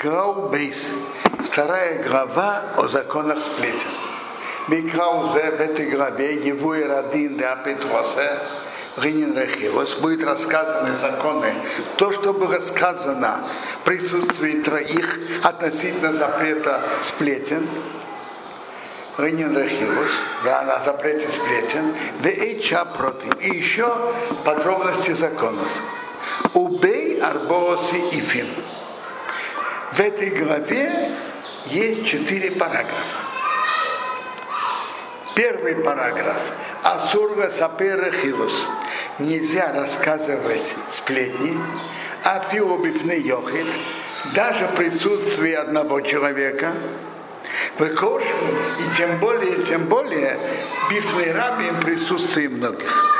Краубейс. Вторая глава о законах сплетен. Микраузе в этой главе его и Радин де Апетросе Ринин Рехилос будет рассказаны законы. То, что было сказано в присутствии троих относительно запрета сплетен, Ринин Рехилос, да, на запрете сплетен, Вейча против. И еще подробности законов. Убей Арбоси и Фим. В этой главе есть четыре параграфа. Первый параграф. Асурга сапера хилус. Нельзя рассказывать сплетни. А фиобифны йохит. Даже в присутствии одного человека. Выкош, и тем более, тем более, бифны раби в присутствии многих.